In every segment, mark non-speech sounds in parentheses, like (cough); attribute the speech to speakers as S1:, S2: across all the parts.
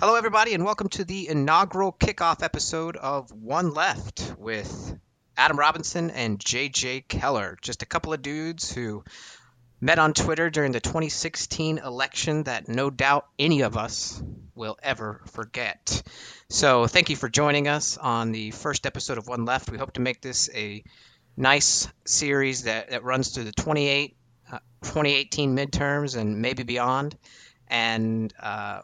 S1: Hello, everybody, and welcome to the inaugural kickoff episode of One Left with Adam Robinson and JJ Keller. Just a couple of dudes who met on Twitter during the 2016 election that no doubt any of us will ever forget. So, thank you for joining us on the first episode of One Left. We hope to make this a nice series that, that runs through the 28, uh, 2018 midterms and maybe beyond. And uh,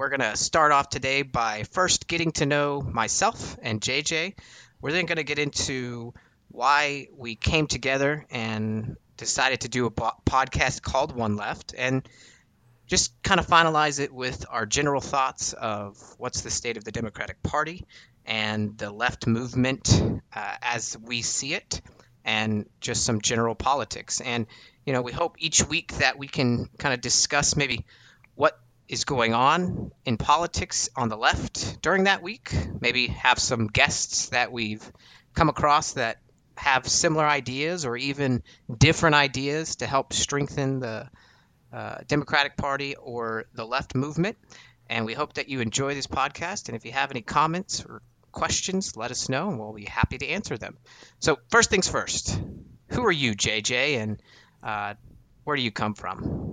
S1: we're going to start off today by first getting to know myself and JJ. We're then going to get into why we came together and decided to do a podcast called One Left and just kind of finalize it with our general thoughts of what's the state of the Democratic Party and the left movement uh, as we see it and just some general politics. And, you know, we hope each week that we can kind of discuss maybe is going on in politics on the left during that week. Maybe have some guests that we've come across that have similar ideas or even different ideas to help strengthen the uh, Democratic Party or the left movement. And we hope that you enjoy this podcast. And if you have any comments or questions, let us know and we'll be happy to answer them. So, first things first, who are you, JJ, and uh, where do you come from?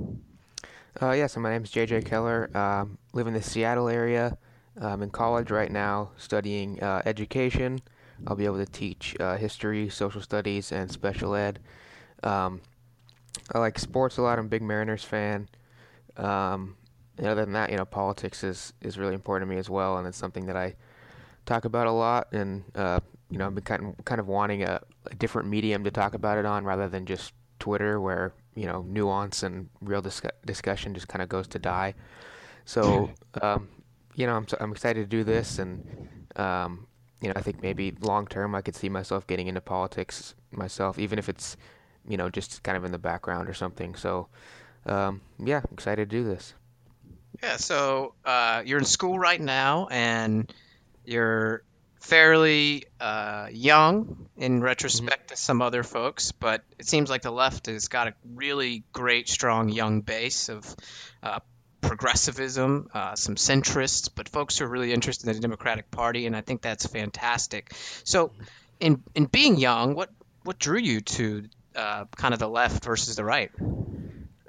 S2: Uh, yeah, so my name is JJ Keller. Um, live in the Seattle area. I'm in college right now studying uh, education. I'll be able to teach uh, history, social studies, and special ed. Um, I like sports a lot. I'm a big Mariners fan. Um, and other than that, you know, politics is, is really important to me as well, and it's something that I talk about a lot. And uh, you know, I've been kind of, kind of wanting a, a different medium to talk about it on rather than just Twitter, where you know nuance and real dis- discussion just kind of goes to die. So um, you know I'm I'm excited to do this, and um, you know I think maybe long term I could see myself getting into politics myself, even if it's you know just kind of in the background or something. So um, yeah, I'm excited to do this.
S1: Yeah, so uh, you're in school right now, and you're fairly uh, young in retrospect mm-hmm. to some other folks, but it seems like the left has got a really great, strong young base of uh, progressivism, uh, some centrists, but folks who are really interested in the Democratic Party, and I think that's fantastic. So, in in being young, what what drew you to uh, kind of the left versus the right?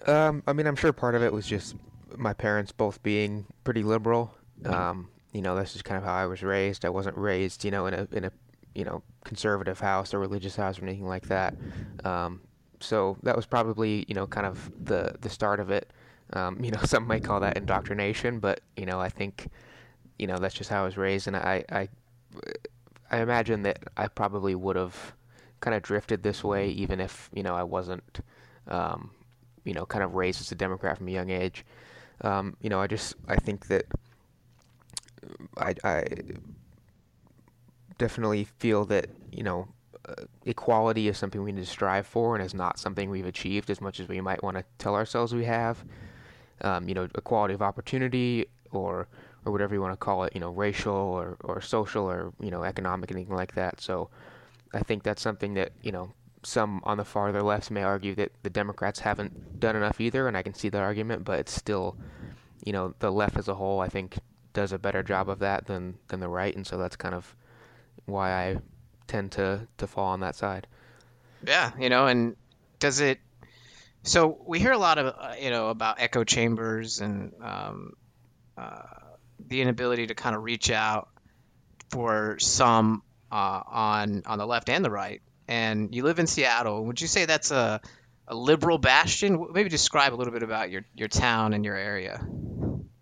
S2: Um, I mean, I'm sure part of it was just my parents both being pretty liberal. Um, you know, that's just kind of how I was raised. I wasn't raised, you know, in a in a you know conservative house or religious house or anything like that. Um, so that was probably you know kind of the the start of it. Um, you know, some might call that indoctrination, but you know, I think you know that's just how I was raised, and I I, I imagine that I probably would have kind of drifted this way even if you know I wasn't um, you know kind of raised as a Democrat from a young age. Um, you know, I just I think that I, I definitely feel that you know uh, equality is something we need to strive for, and is not something we've achieved as much as we might want to tell ourselves we have. Um, you know, equality of opportunity, or or whatever you want to call it. You know, racial or or social or you know economic anything like that. So, I think that's something that you know some on the farther left may argue that the Democrats haven't done enough either, and I can see that argument. But it's still, you know, the left as a whole, I think, does a better job of that than than the right, and so that's kind of why I tend to to fall on that side.
S1: Yeah, you know, and does it? So we hear a lot of uh, you know about echo chambers and um, uh, the inability to kind of reach out for some uh, on on the left and the right. And you live in Seattle. Would you say that's a a liberal bastion? Maybe describe a little bit about your your town and your area.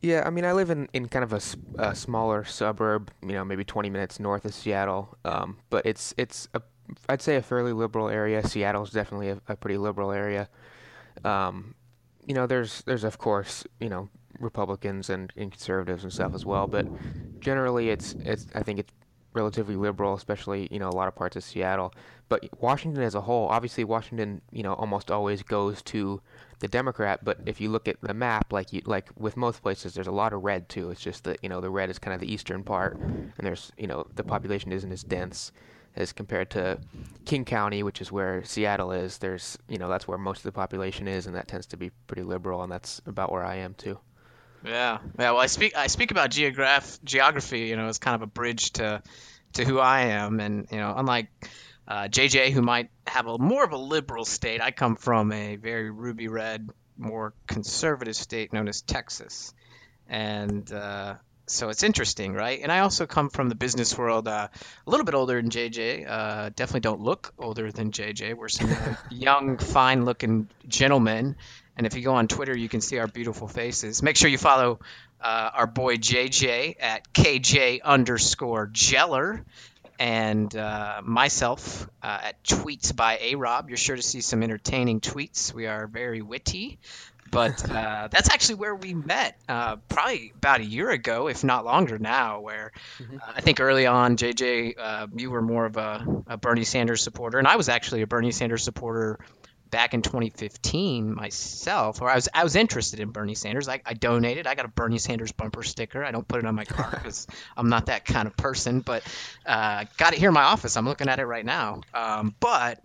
S2: Yeah, I mean, I live in, in kind of a, a smaller suburb, you know, maybe 20 minutes north of Seattle. Um, but it's it's a, I'd say a fairly liberal area. Seattle's definitely a, a pretty liberal area. Um, you know, there's there's of course you know Republicans and, and conservatives and stuff as well, but generally it's it's I think it's relatively liberal, especially you know a lot of parts of Seattle. But Washington as a whole, obviously Washington, you know, almost always goes to the Democrat. But if you look at the map, like you, like with most places, there's a lot of red too. It's just that you know the red is kind of the eastern part, and there's you know the population isn't as dense as compared to King County, which is where Seattle is. There's you know that's where most of the population is, and that tends to be pretty liberal, and that's about where I am too.
S1: Yeah, yeah. Well, I speak I speak about geograph geography, you know, as kind of a bridge to to who I am, and you know, unlike uh, JJ, who might have a more of a liberal state, I come from a very ruby red, more conservative state known as Texas, and uh, so it's interesting, right? And I also come from the business world, uh, a little bit older than JJ. Uh, definitely don't look older than JJ. We're some (laughs) young, fine-looking gentlemen. And if you go on Twitter, you can see our beautiful faces. Make sure you follow uh, our boy JJ at KJ underscore Jeller and uh, myself uh, at Tweets by A Rob. You're sure to see some entertaining tweets. We are very witty. But (laughs) uh, that's actually where we met, uh, probably about a year ago, if not longer now. Where mm-hmm. uh, I think early on, JJ, uh, you were more of a, a, Bernie Sanders supporter, and I was actually a Bernie Sanders supporter back in 2015 myself. Or I was I was interested in Bernie Sanders. I, I donated. I got a Bernie Sanders bumper sticker. I don't put it on my car (laughs) because I'm not that kind of person. But uh, got it here in my office. I'm looking at it right now. Um, but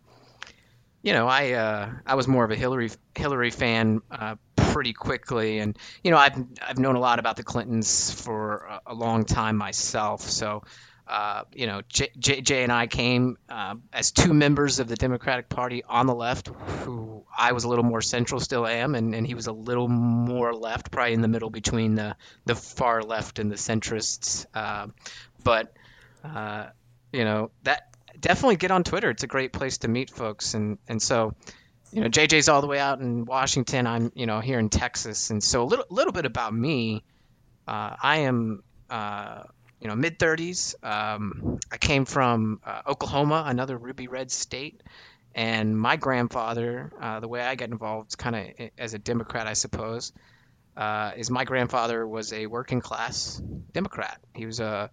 S1: you know, I uh, I was more of a Hillary Hillary fan uh, pretty quickly, and you know, I've I've known a lot about the Clintons for a, a long time myself. So, uh, you know, J, J, J, and I came uh, as two members of the Democratic Party on the left, who I was a little more central, still am, and, and he was a little more left, probably in the middle between the the far left and the centrists. Uh, but uh, you know that definitely get on Twitter. It's a great place to meet folks, and and so you know JJ's all the way out in Washington. I'm you know here in Texas, and so a little little bit about me. Uh, I am uh, you know mid 30s. Um, I came from uh, Oklahoma, another ruby red state. And my grandfather, uh, the way I got involved, kind of as a Democrat, I suppose, uh, is my grandfather was a working class Democrat. He was a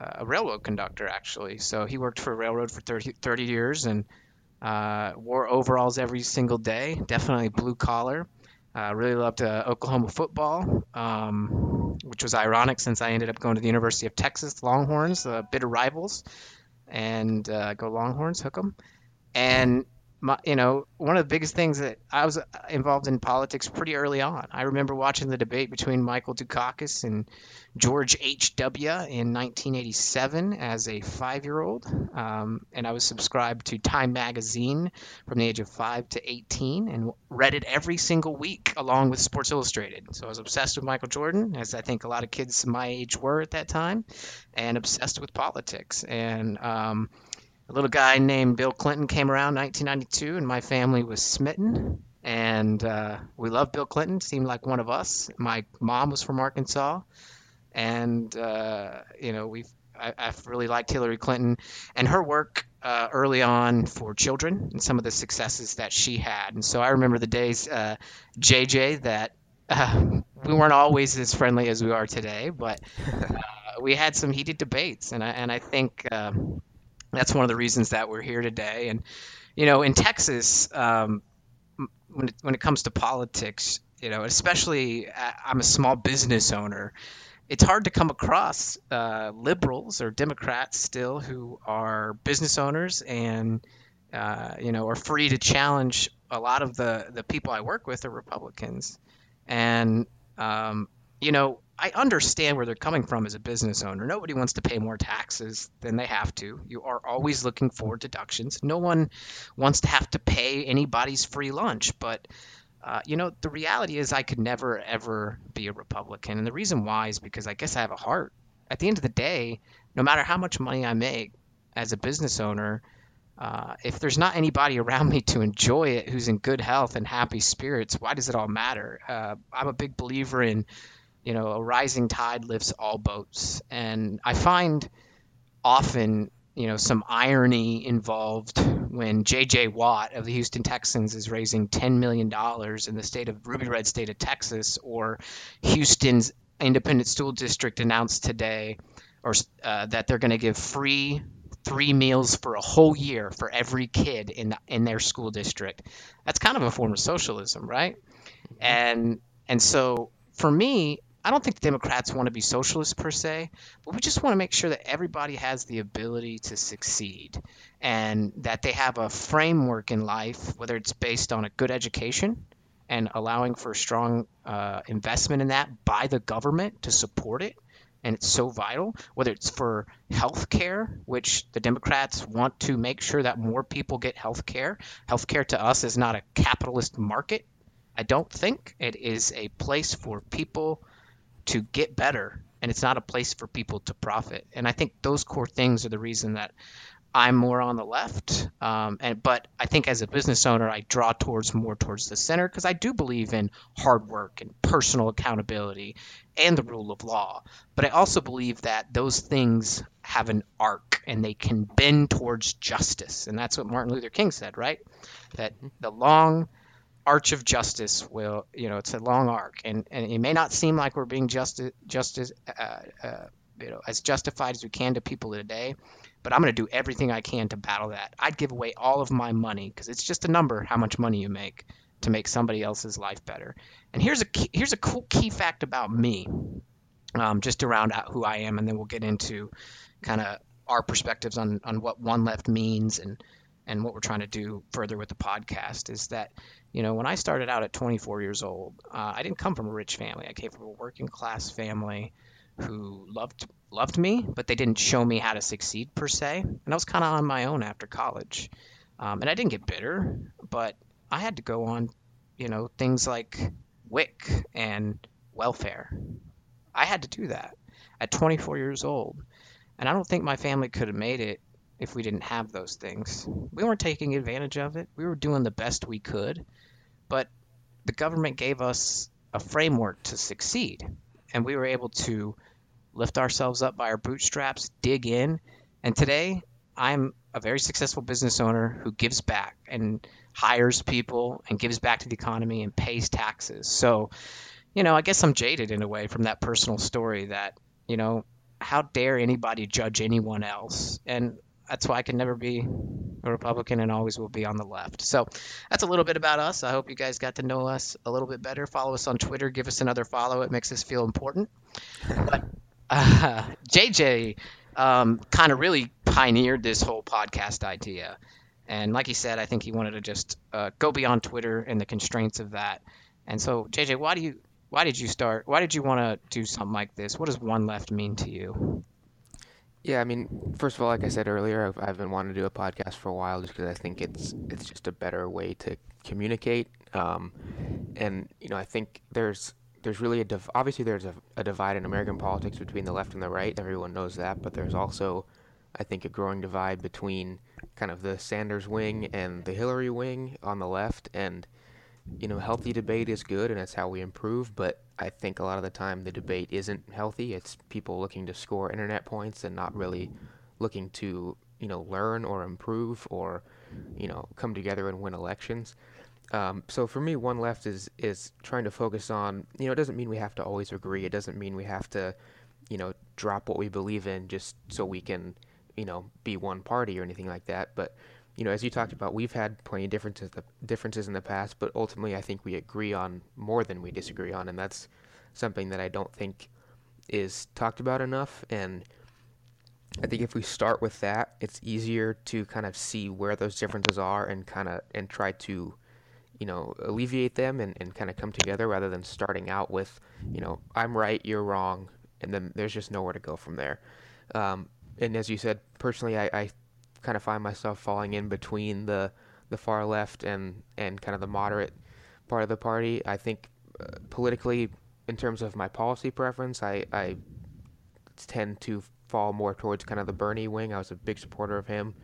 S1: a railroad conductor actually. So he worked for a railroad for 30, 30 years and uh, wore overalls every single day. Definitely blue collar. Uh, really loved uh, Oklahoma football, um, which was ironic since I ended up going to the University of Texas Longhorns, uh, bitter rivals, and uh, go Longhorns, hook 'em. And my, you know, one of the biggest things that I was involved in politics pretty early on. I remember watching the debate between Michael Dukakis and George H.W. in 1987 as a five year old. Um, and I was subscribed to Time Magazine from the age of 5 to 18 and read it every single week along with Sports Illustrated. So I was obsessed with Michael Jordan, as I think a lot of kids my age were at that time, and obsessed with politics. And, um, a little guy named Bill Clinton came around 1992, and my family was smitten. And uh, we loved Bill Clinton, seemed like one of us. My mom was from Arkansas, and uh, you know we I, have really liked Hillary Clinton and her work uh, early on for children and some of the successes that she had. And so I remember the days, uh, JJ, that uh, we weren't always as friendly as we are today, but (laughs) uh, we had some heated debates. And I, and I think um, that's one of the reasons that we're here today. And you know, in Texas, um, when it, when it comes to politics, you know, especially uh, I'm a small business owner. It's hard to come across uh, liberals or Democrats still who are business owners and uh, you know are free to challenge a lot of the the people I work with are Republicans, and um, you know I understand where they're coming from as a business owner. Nobody wants to pay more taxes than they have to. You are always looking for deductions. No one wants to have to pay anybody's free lunch. But, uh, you know, the reality is I could never, ever be a Republican. And the reason why is because I guess I have a heart. At the end of the day, no matter how much money I make as a business owner, uh, if there's not anybody around me to enjoy it who's in good health and happy spirits, why does it all matter? Uh, I'm a big believer in you know, a rising tide lifts all boats. And I find often, you know, some irony involved when J.J. Watt of the Houston Texans is raising $10 million in the state of Ruby Red state of Texas, or Houston's independent school district announced today or uh, that they're going to give free three meals for a whole year for every kid in the, in their school district. That's kind of a form of socialism, right? And and so for me, I don't think the Democrats want to be socialists per se, but we just want to make sure that everybody has the ability to succeed and that they have a framework in life, whether it's based on a good education and allowing for strong uh, investment in that by the government to support it. And it's so vital, whether it's for health care, which the Democrats want to make sure that more people get health care. Health care to us is not a capitalist market. I don't think it is a place for people to get better, and it's not a place for people to profit. And I think those core things are the reason that I'm more on the left, um, and but I think as a business owner, I draw towards more towards the center because I do believe in hard work and personal accountability and the rule of law. But I also believe that those things have an arc and they can bend towards justice, and that's what Martin Luther King said, right? That the long arch of justice will, you know, it's a long arc, and and it may not seem like we're being just justice, uh, uh, you know, as justified as we can to people today but I'm going to do everything I can to battle that. I'd give away all of my money because it's just a number how much money you make to make somebody else's life better. And here's a key, here's a cool key fact about me, um, just around out who I am, and then we'll get into kind of our perspectives on on what one left means and and what we're trying to do further with the podcast is that you know when I started out at 24 years old, uh, I didn't come from a rich family. I came from a working class family who loved loved me, but they didn't show me how to succeed per se. And I was kind of on my own after college. Um, and I didn't get bitter, but I had to go on, you know, things like WIC and welfare. I had to do that at 24 years old. And I don't think my family could have made it if we didn't have those things. We weren't taking advantage of it. We were doing the best we could. But the government gave us a framework to succeed. And we were able to lift ourselves up by our bootstraps, dig in. And today, I'm a very successful business owner who gives back and hires people and gives back to the economy and pays taxes. So, you know, I guess I'm jaded in a way from that personal story that, you know, how dare anybody judge anyone else? And that's why I can never be a Republican and always will be on the left. So that's a little bit about us. I hope you guys got to know us a little bit better. Follow us on Twitter. Give us another follow. It makes us feel important. But (laughs) uh, JJ um, kind of really pioneered this whole podcast idea. And like he said, I think he wanted to just uh, go beyond Twitter and the constraints of that. And so, JJ, why do you why did you start? Why did you want to do something like this? What does one left mean to you?
S2: Yeah, I mean, first of all, like I said earlier, I've, I've been wanting to do a podcast for a while just because I think it's it's just a better way to communicate. Um, and you know, I think there's there's really a div- obviously there's a, a divide in American politics between the left and the right. Everyone knows that, but there's also, I think, a growing divide between kind of the Sanders wing and the Hillary wing on the left. And you know, healthy debate is good, and it's how we improve. But I think a lot of the time the debate isn't healthy. It's people looking to score internet points and not really looking to you know learn or improve or you know come together and win elections. Um, so for me, one left is is trying to focus on. You know, it doesn't mean we have to always agree. It doesn't mean we have to, you know, drop what we believe in just so we can, you know, be one party or anything like that. But you know, as you talked about, we've had plenty of differences differences in the past, but ultimately, I think we agree on more than we disagree on, and that's something that I don't think is talked about enough. And I think if we start with that, it's easier to kind of see where those differences are and kind of and try to you know, alleviate them and, and kind of come together rather than starting out with, you know, I'm right, you're wrong, and then there's just nowhere to go from there. Um, and as you said, personally, I, I kind of find myself falling in between the the far left and and kind of the moderate part of the party. I think uh, politically, in terms of my policy preference, I I tend to fall more towards kind of the Bernie wing. I was a big supporter of him.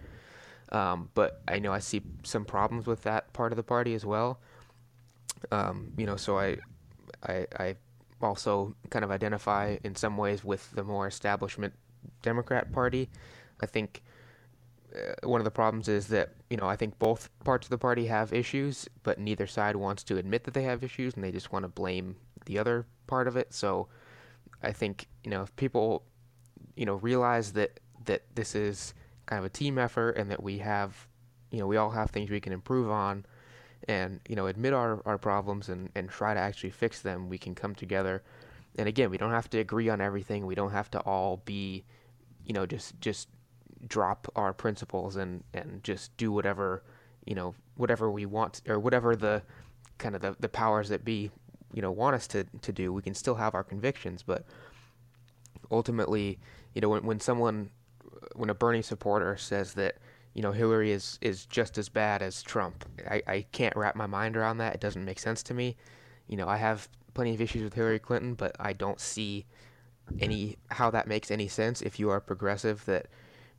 S2: Um, but I know I see some problems with that part of the party as well. Um, you know, so I, I, I also kind of identify in some ways with the more establishment Democrat Party. I think uh, one of the problems is that you know I think both parts of the party have issues, but neither side wants to admit that they have issues, and they just want to blame the other part of it. So I think you know if people you know realize that that this is kind of a team effort and that we have, you know, we all have things we can improve on and, you know, admit our, our problems and, and try to actually fix them, we can come together. And again, we don't have to agree on everything. We don't have to all be, you know, just just drop our principles and, and just do whatever, you know, whatever we want or whatever the kind of the, the powers that be, you know, want us to, to do. We can still have our convictions, but ultimately, you know, when, when someone, when a Bernie supporter says that, you know, Hillary is, is just as bad as Trump, I, I can't wrap my mind around that. It doesn't make sense to me. You know, I have plenty of issues with Hillary Clinton, but I don't see any how that makes any sense if you are progressive that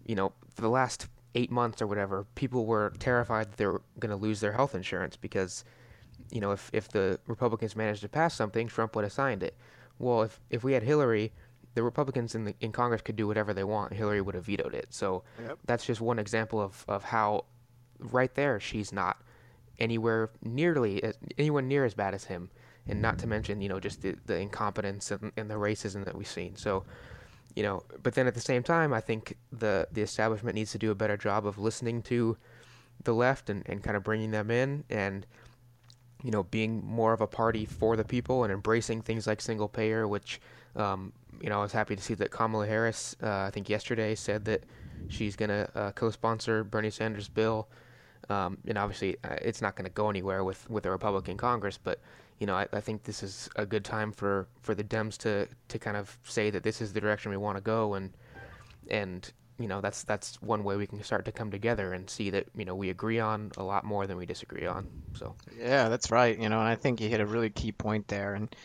S2: you know for the last eight months or whatever people were terrified that they were going to lose their health insurance because you know if, if the republicans managed to pass something trump would have signed it. Well if, if we had hillary the republicans in the in congress could do whatever they want. Hillary would have vetoed it. So
S1: Yep.
S2: that's just one example of, of how right there she's not anywhere nearly as, anywhere near as bad as him. And not to mm-hmm. mention you know just the, the incompetence and, and the racism that we've seen. So you know but then at the same time i think the the establishment needs to do a better job of listening to the left and, and kind of bringing them in and you know being more of a party for the people and embracing things like single payer which um, you know i was happy to see that kamala harris uh, i think yesterday said that she's going to uh, co-sponsor bernie sanders bill. Um, and obviously uh, it's not going to go anywhere with, with a republican congress but you know, I, I think this is a good time for, for the Dems to, to kind of say that this is the direction we want to go, and and you know that's that's one way we can start to come together and see that you know we agree on a lot more than we disagree on. So
S1: Yeah, that's right. You know, and I think you hit a really key point there, and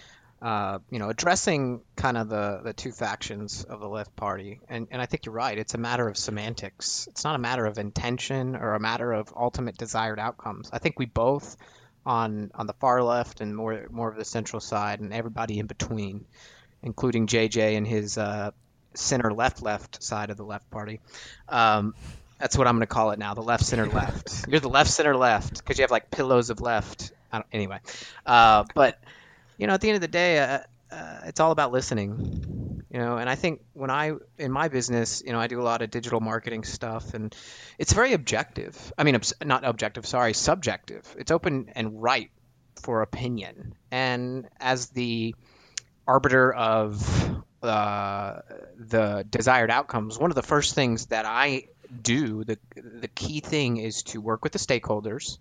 S1: uh, you know, addressing kind of the the two factions of the left party, and and I think you're right. It's a matter of semantics. It's not a matter of intention or a matter of ultimate desired outcomes. I think we both on on the far left and more more of the central side, and everybody in between, including JJ and his uh, center left left side of the left party. Um, that's what I'm going to call it now. The left center left. (laughs) You're the left center left because you have like pillows of left. I don't, anyway, uh, but you know, at the end of the day, uh, uh, it's all about listening. You know, and I think when I in my business, you know, I do a lot of digital marketing stuff, and it's very objective. I mean, not objective. Sorry, subjective. It's open and right for opinion, and as the arbiter of uh, the desired outcomes, one of the first things that I do, the the key thing is to work with the stakeholders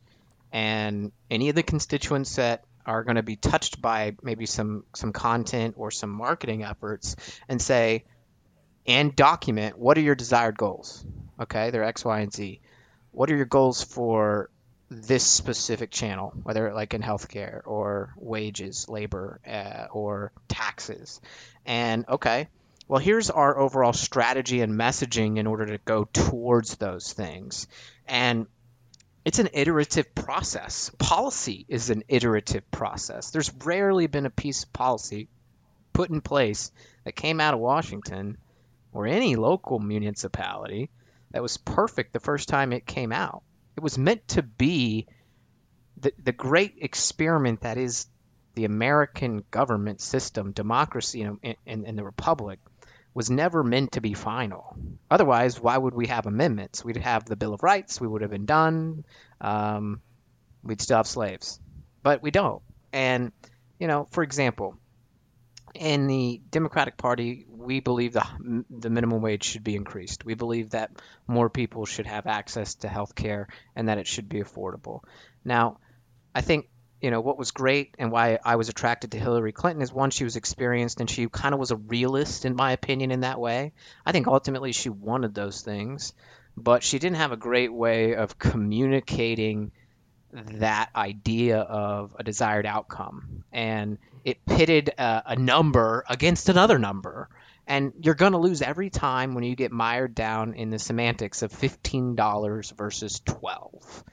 S1: and any of the constituents that are going to be touched by maybe some some content or some marketing efforts and say and document what are your desired goals? Okay they're x y and z. What are your goals for this specific channel whether like in healthcare or wages labor uh, or taxes? And okay well here's our overall strategy and messaging in order to go towards those things. And it's an iterative process. Policy is an iterative process. There's rarely been a piece of policy put in place that came out of Washington or any local municipality that was perfect the first time it came out. It was meant to be the, the great experiment that is the American government system, democracy, in, in, in the republic was never meant to be final. Otherwise, why would we have amendments? We'd have the Bill of Rights. We would have been done. Um, we'd still have slaves, but we don't. And you know, for example, in the Democratic Party, we believe the the minimum wage should be increased. We believe that more people should have access to health care and that it should be affordable. Now, I think you know what was great and why I was attracted to Hillary Clinton is one she was experienced and she kind of was a realist in my opinion in that way. I think ultimately she wanted those things, but she didn't have a great way of communicating that idea of a desired outcome. And it pitted a, a number against another number. And you're going to lose every time when you get mired down in the semantics of $15 versus 12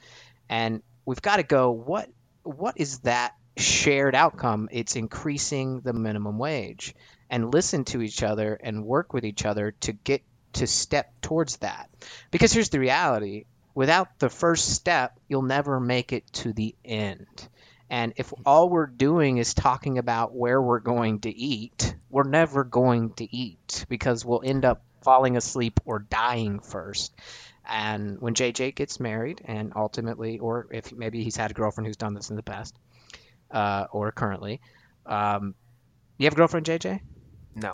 S1: and we've got to go what what is that shared outcome? It's increasing the minimum wage and listen to each other and work with each other to get to step towards that. Because here's the reality without the first step, you'll never make it to the end. And if all we're doing is talking about where we're going to eat, we're never going to eat because we'll end up falling asleep or dying first. And when JJ gets married, and ultimately, or if maybe he's had a girlfriend who's done this in the past, uh, or currently, um, you have a girlfriend, JJ?
S2: no,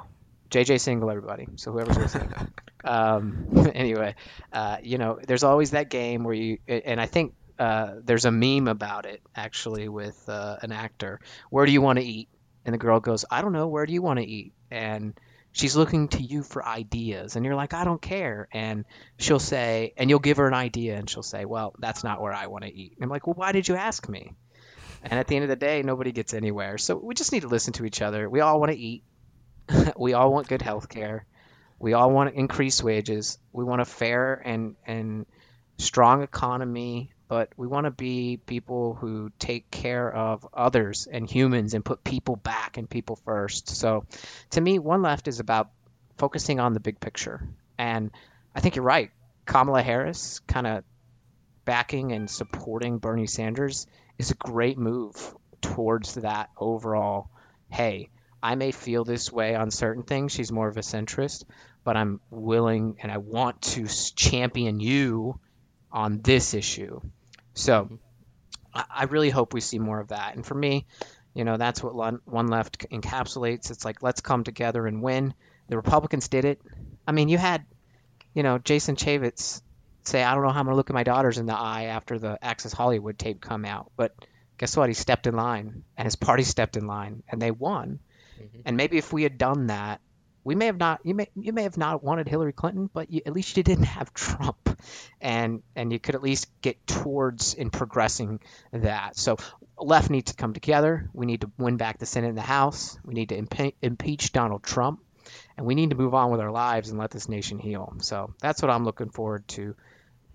S1: JJ single, everybody. So whoever's listening. (laughs) um, (laughs) anyway, uh, you know, there's always that game where you, and I think uh, there's a meme about it actually with uh, an actor. Where do you want to eat? And the girl goes, I don't know. Where do you want to eat? And she's looking to you for ideas, and you're like, I don't care. And she'll say, and you'll give her an idea, and she'll say, Well, that's not where I want to eat. And I'm like, Well, why did you ask me? And at the end of the day, nobody gets anywhere. So we just need to listen to each other. We all want to eat. (laughs) we all want good health care. We all want increased wages. We want a fair and and strong economy, but we want to be people who take care of others and humans and put people back and people first. So to me, One Left is about focusing on the big picture. And I think you're right. Kamala Harris kind of backing and supporting Bernie Sanders is a great move towards that overall hey, I may feel this way on certain things. She's more of a centrist, but I'm willing and I want to champion you on this issue. So mm-hmm. I really hope we see more of that. And for me, you know, that's what One Left encapsulates. It's like, let's come together and win. The Republicans did it. I mean, you had, you know, Jason Chaffetz say, I don't know how I'm going to look at my daughters in the eye after the Access Hollywood tape come out. But guess what? He stepped in line and his party stepped in line and they won. Mm-hmm. And maybe if we had done that, we may have not you may you may have not wanted Hillary Clinton, but you, at least you didn't have Trump, and and you could at least get towards in progressing that. So left needs to come together. We need to win back the Senate and the House. We need to impe- impeach Donald Trump, and we need to move on with our lives and let this nation heal. So that's what I'm looking forward to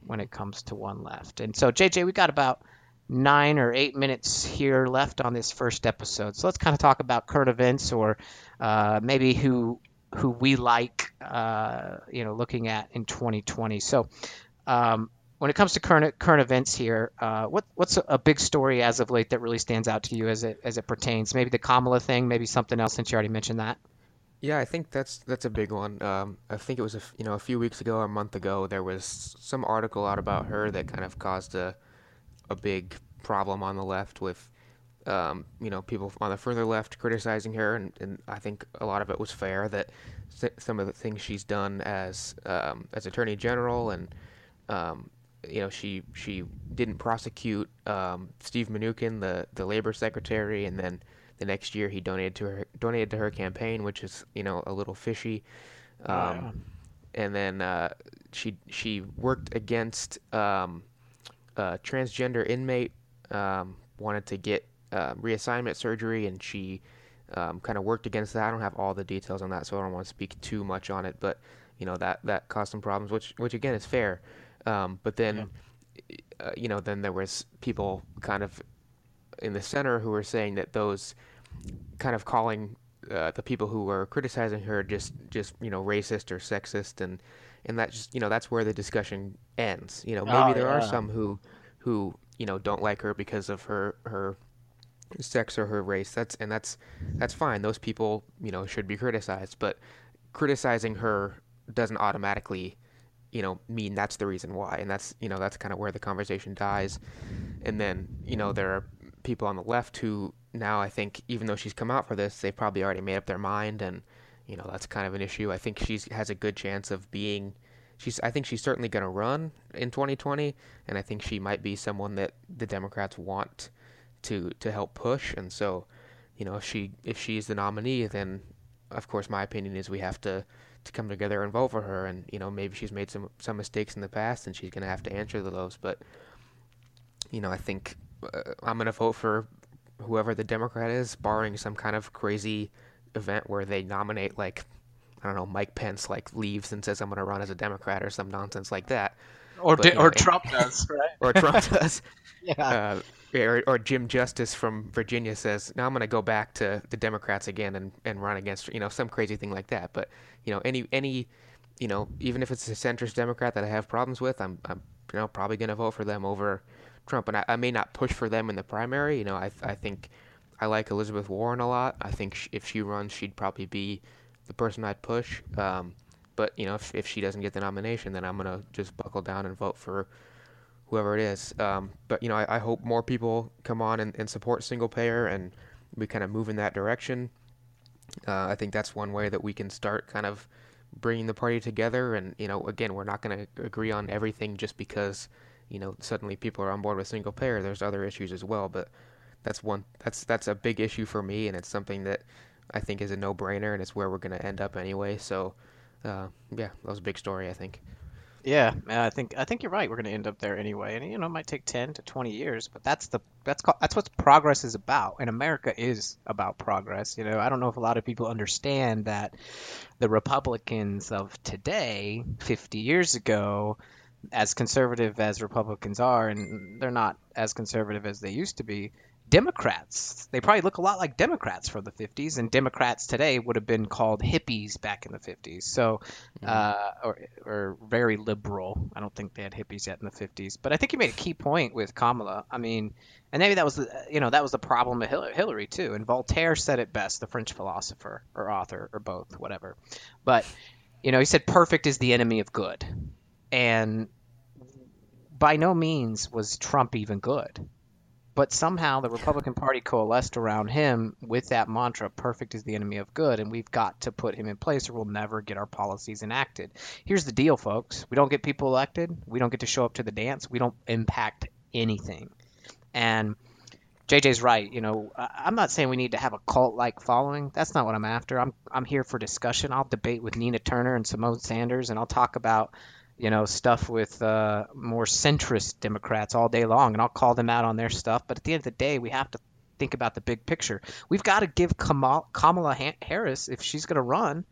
S1: when it comes to one left. And so JJ, we got about nine or eight minutes here left on this first episode. So let's kind of talk about current events or uh, maybe who who we like, uh, you know, looking at in 2020. So um, when it comes to current current events here, uh, what what's a, a, big story as of late that really stands out to you as it as it pertains? Maybe the Kamala thing, maybe something else since you already mentioned that.
S2: Yeah, I think that's that's a big one. Um, I think it was a you know a few weeks ago or a month ago there was some article out about her that kind of caused a a big problem on the left with um, you know people on the further left criticizing her, and, and I think a lot of it was fair that some of the things she's done as um, as Attorney General and um, you know she she didn't prosecute um, Steve Mnuchin, the the Labor Secretary, and then the next year he donated to her donated to her campaign, which is you know a little fishy. Um, and then uh, she she worked against um, a transgender inmate um, wanted to get uh, reassignment surgery, and she um, kind of worked against that. I don't have all the details on that, so I don't want to speak too much on it. But you know that that caused some problems, which which again is fair. Um, but then, yeah. uh, you know, then there was people kind of in the center who were saying that those kind of calling uh, the people who were criticizing her just just you know racist or sexist and and that just you know that's where the discussion ends. You know, maybe oh, there yeah. are some who who you know don't like her because of her her sex or her race. That's and that's that's fine. Those people, you know, should be criticized, but criticizing her doesn't automatically, you know, mean that's the reason why. And that's, you know, that's kind of where the conversation dies. And then, you know, there are people on the left who now I think even though she's come out for this, they've probably already made up their mind and you know, that's kind of an issue. I think she has a good chance of being she's I think she's certainly going to run in 2020 and I think she might be someone that the Democrats want to to help push. And so, you know, if she if she's the nominee, then of course my opinion is we have to to come together and vote for her. And you know, maybe she's made some some mistakes in the past, and she's going to have to answer to those. But you know, I think uh, I'm going to vote for whoever the Democrat is, barring some kind of crazy event where they nominate like I don't know Mike Pence like leaves and says I'm going to run as a Democrat or some nonsense like that.
S1: Or but, di- know, (laughs) or Trump does, right?
S2: or Trump does. (laughs) yeah. Uh, or, or Jim Justice from Virginia says, "Now I'm going to go back to the Democrats again and, and run against you know some crazy thing like that." But you know any any you know even if it's a centrist Democrat that I have problems with, I'm I'm you know probably going to vote for them over Trump, and I, I, may not push for them in the primary. You know I I think I like Elizabeth Warren a lot. I think sh- if she runs, she'd probably be the person I'd push. Um, but you know if if she doesn't get the nomination, then I'm going to just buckle down and vote for whoever it is. Um, but you know, I, I, hope more people come on and, and, support single payer, and we kind of move in that direction. Uh, I think that's one way that we can start kind of bringing the party together. And you know, again, we're not going to agree on everything just because you know, suddenly people are on board with single payer. There's other issues as well, but that's one that's that's a big issue for me, and it's something that I think is a no-brainer, and it's where we're going to end up anyway. So, uh, yeah, that was a big story, I think.
S1: Yeah, uh, I think I think you're right. We're going to end up there anyway, and you know, it might take 10 to 20 years, but that's the that's called, that's what progress is about, and America is about progress. You know, I don't know if a lot of people understand that the Republicans of today, 50 years ago, as conservative as Republicans are, and they're not as conservative as they used to be, Democrats. They probably look a lot like Democrats from the 50s, and Democrats today would have been called hippies back in the 50s. So,
S2: Mhm.
S1: uh, or, or very liberal. I don't think they had hippies yet in the 50s. But I think you made a key point with Kamala. I mean, and maybe that was the, you know, that was the problem with Hillary too. And Voltaire said it best, the French philosopher or author or both, whatever. But, you know, he said perfect is the enemy of good. And by no means was Trump even good but somehow the Republican Party coalesced around him with that mantra perfect is the enemy of good and we've got to put him in place or we'll never get our policies enacted. Here's the deal folks. We don't get people elected, we don't get to show up to the dance, we don't impact anything. And JJ's right, you know, I'm not saying we need to have a cult like following. That's not what I'm after. I'm I'm here for discussion. I'll debate with Nina Turner and Symone Sanders and I'll talk about you know, stuff with uh, more centrist Democrats all day long, and I'll call them out on their stuff. But at the end of the day, we have to think about the big picture. We've got to give Kamala Harris, if she's going to run,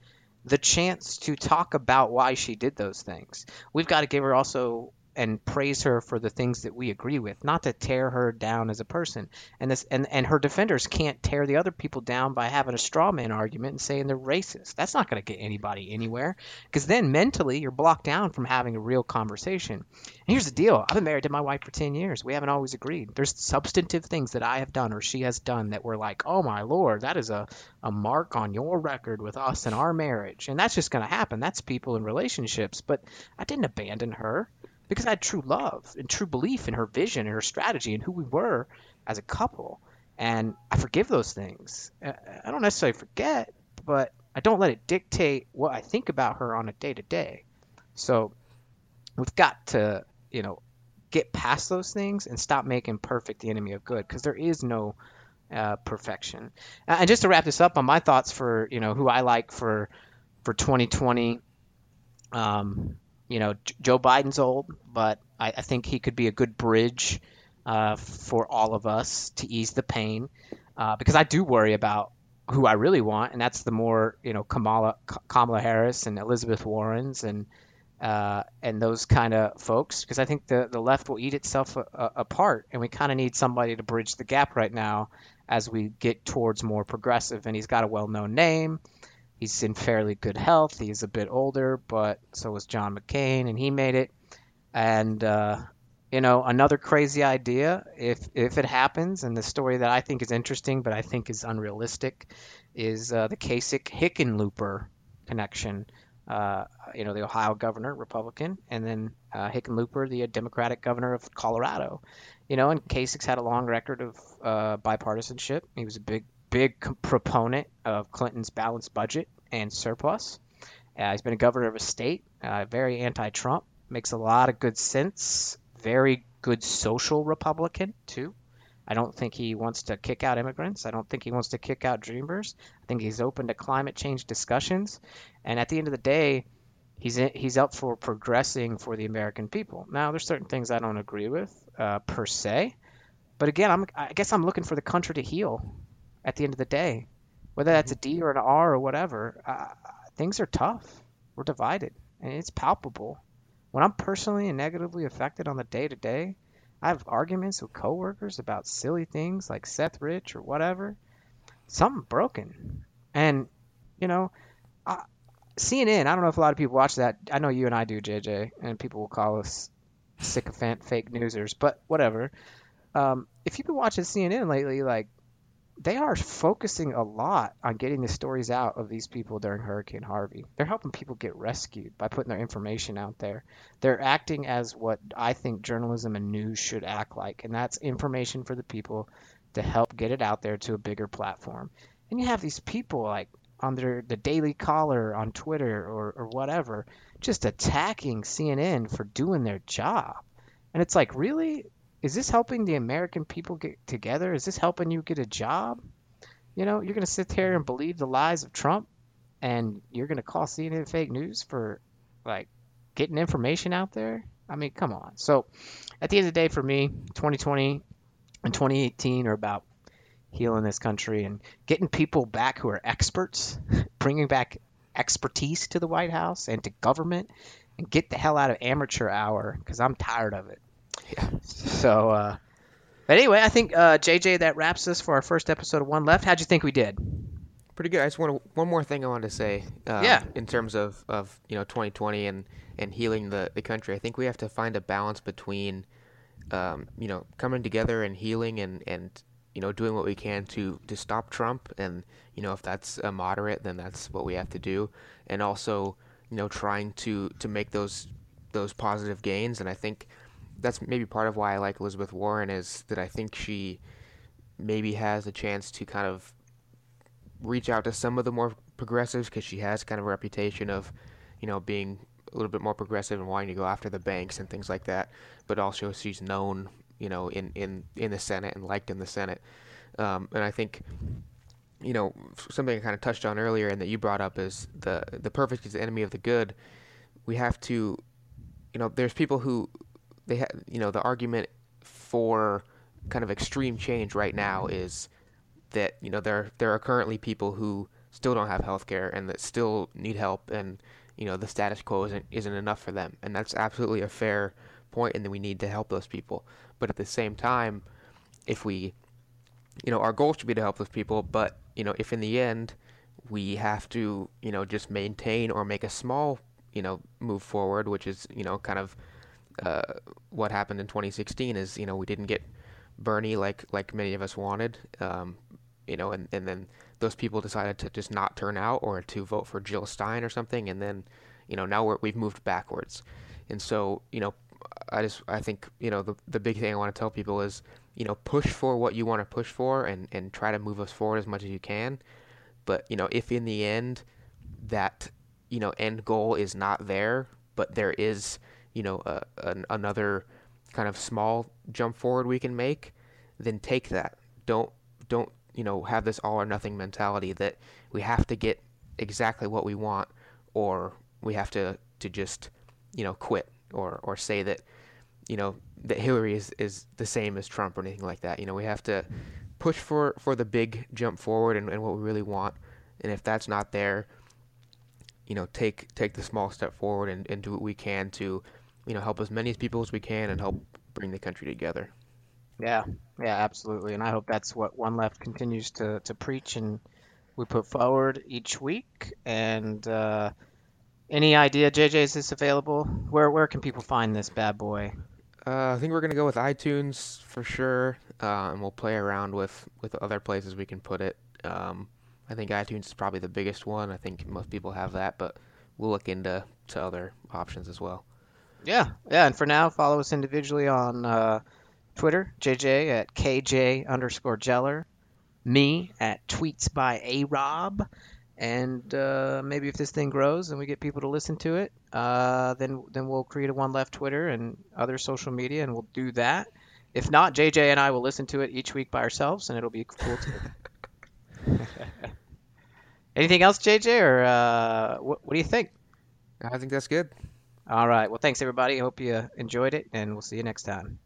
S1: the chance to talk about why she did those things. We've got to give her also and praise her for the things that we agree with, not to tear her down as a person. And this and, and her defenders can't tear the other people down by having a straw man argument and saying they're racist. That's not going to get anybody anywhere because then mentally you're blocked down from having a real conversation. And here's the deal: I've been married to my wife for 10 years. We haven't always agreed. There's substantive things that I have done or she has done that we're like, oh my lord, that is a a mark on your record with us and our marriage. And that's just going to happen. That's people in relationships. But I didn't abandon her because I had true love and true belief in her vision and her strategy and who we were as a couple. And I forgive those things. I don't necessarily forget, but I don't let it dictate what I think about her on a day to day. So we've got to, you know, get past those things and stop making perfect the enemy of good because there is no uh, perfection. And just to wrap this up on my thoughts for, you know, who I like for for 2020, um, you know, Joe Biden's old, but I, I think he could be a good bridge uh, for all of us to ease the pain uh, because I do worry about who I really want, and that's the more you know Kamala Kamala Harris and Elizabeth Warren's and uh, and those kind of folks because I think the the left will eat itself a, a, apart, and we kind of need somebody to bridge the gap right now as we get towards more progressive. And he's got a well-known name. He's in fairly good health. He's a bit older, but so was John McCain, and he made it. And uh, you know, another crazy idea, if if it happens, and the story that I think is interesting, but I think is unrealistic, is uh, the Kasich Hickenlooper connection. Uh, you know, the Ohio governor, Republican, and then uh, Hickenlooper, the Democratic governor of Colorado. You know, and Kasich's had a long record of uh, bipartisanship. He was a big, big proponent of Clinton's balanced budget and surplus. Uh, he's been a governor of a state, uh, very anti-Trump, makes a lot of good sense. Very good social Republican too. I don't think he wants to kick out immigrants. I don't think he wants to kick out dreamers. I think he's open to climate change discussions. And at the end of the day, he's in, he's up for progressing for the American people. Now, there's certain things I don't agree with uh, per se, but again, I'm I guess I'm looking for the country to heal. At the end of the day, whether that's a D or an R or whatever, uh, things are tough. We're divided, and it's palpable. When I'm personally and negatively affected on the day to day, I have arguments with coworkers about silly things like Seth Rich or whatever. Something broken, and you know, I, CNN. I don't know if a lot of people watch that. I know you and I do, JJ, and people will call us sycophant fake newsers, but whatever. Um, if you've been watching CNN lately, like they are focusing a lot on getting the stories out of these people during Hurricane Harvey. They're helping people get rescued by putting their information out there. They're acting as what I think journalism and news should act like, and that's information for the people to help get it out there to a bigger platform. And you have these people like on their the Daily Caller on Twitter or, or whatever, just attacking CNN for doing their job. And it's like, really? Is this helping the American people get together? Is this helping you get a job? You know, you're going to sit there and believe the lies of Trump and you're going to call CNN fake news for like getting information out there? I mean, come on. So, at the end of the day, for me, 2020 and 2018 are about healing this country and getting people back who are experts, (laughs) bringing back expertise to the White House and to government, and get the hell out of amateur hour because I'm tired of it.
S2: Yeah. (laughs)
S1: So, uh, but anyway, I think uh, JJ, that wraps us for our first episode of One Left. How'd you think we did?
S2: Pretty good. I just want to, one more thing I wanted to say. Um,
S1: Yeah.
S2: In terms of, of you know 2020 and and healing the the country, I think we have to find a balance between, um, you know, coming together and healing and and you know doing what we can to to stop Trump and you know if that's a moderate, then that's what we have to do, and also you know trying to to make those those positive gains. And I think that's maybe part of why I like Elizabeth Warren is that I think she maybe has a chance to kind of reach out to some of the more progressives because she has kind of a reputation of, you know, being a little bit more progressive and wanting to go after the banks and things like that. But also she's known, you know, in in in the Senate and liked in the Senate. Um, and I think, you know, something I kind of touched on earlier and that you brought up is the the perfect is the enemy of the good. We have to, you know, there's people who they have, you know, the argument for kind of extreme change right now is that you know there there are currently people who still don't have health care and that still need help and you know the status quo isn't isn't enough for them. And that's absolutely a fair point and that we need to help those people. But at the same time if we you know our goal should be to help those people but you know if in the end we have to you know just maintain or make a small you know move forward which is you know kind of uh, what happened in 2016 is you know we didn't get Bernie like like many of us wanted, um, you know, and, and then those people decided to just not turn out or to vote for Jill Stein or something, and then you know now we're, we've moved backwards, and so you know I just I think you know the the big thing I want to tell people is you know push for what you want to push for and and try to move us forward as much as you can, but you know if in the end that you know end goal is not there, but there is you know a, an, another kind of small jump forward we can make, then take that. Don't don't you know have this all or nothing mentality that we have to get exactly what we want or we have to to just you know quit or or say that you know that Hillary is is the same as Trump or anything like that. You know we have to push for for the big jump forward and, and what we really want. And if that's not there, you know take take the small step forward and, and do what we can to you know help as many people as we can and help bring the country together.
S1: Yeah, yeah, absolutely. And I hope that's what One Left continues to, to preach and we put forward each week. And uh, any idea, JJ, is this available? Where where can people find this bad boy?
S2: Uh, I think we're gonna go with iTunes for sure, uh, and we'll play around with with other places we can put it. Um, I think iTunes is probably the biggest one. I think most people have that, but we'll look into to other options as well.
S1: Yeah, yeah. And for now, follow us individually on uh, Twitter, JJ at KJ underscore Jeller, me at tweets by A Rob. And uh, maybe if this thing grows and we get people to listen to it, uh, then then we'll create a one left Twitter and other social media, and we'll do that. If not, JJ and I will listen to it each week by ourselves, and it'll be cool too. (laughs) (laughs) Anything else, JJ, or uh, what, what do you think?
S2: I think that's good.
S1: All right. Well, thanks everybody. Hope you enjoyed it, and we'll see you next time.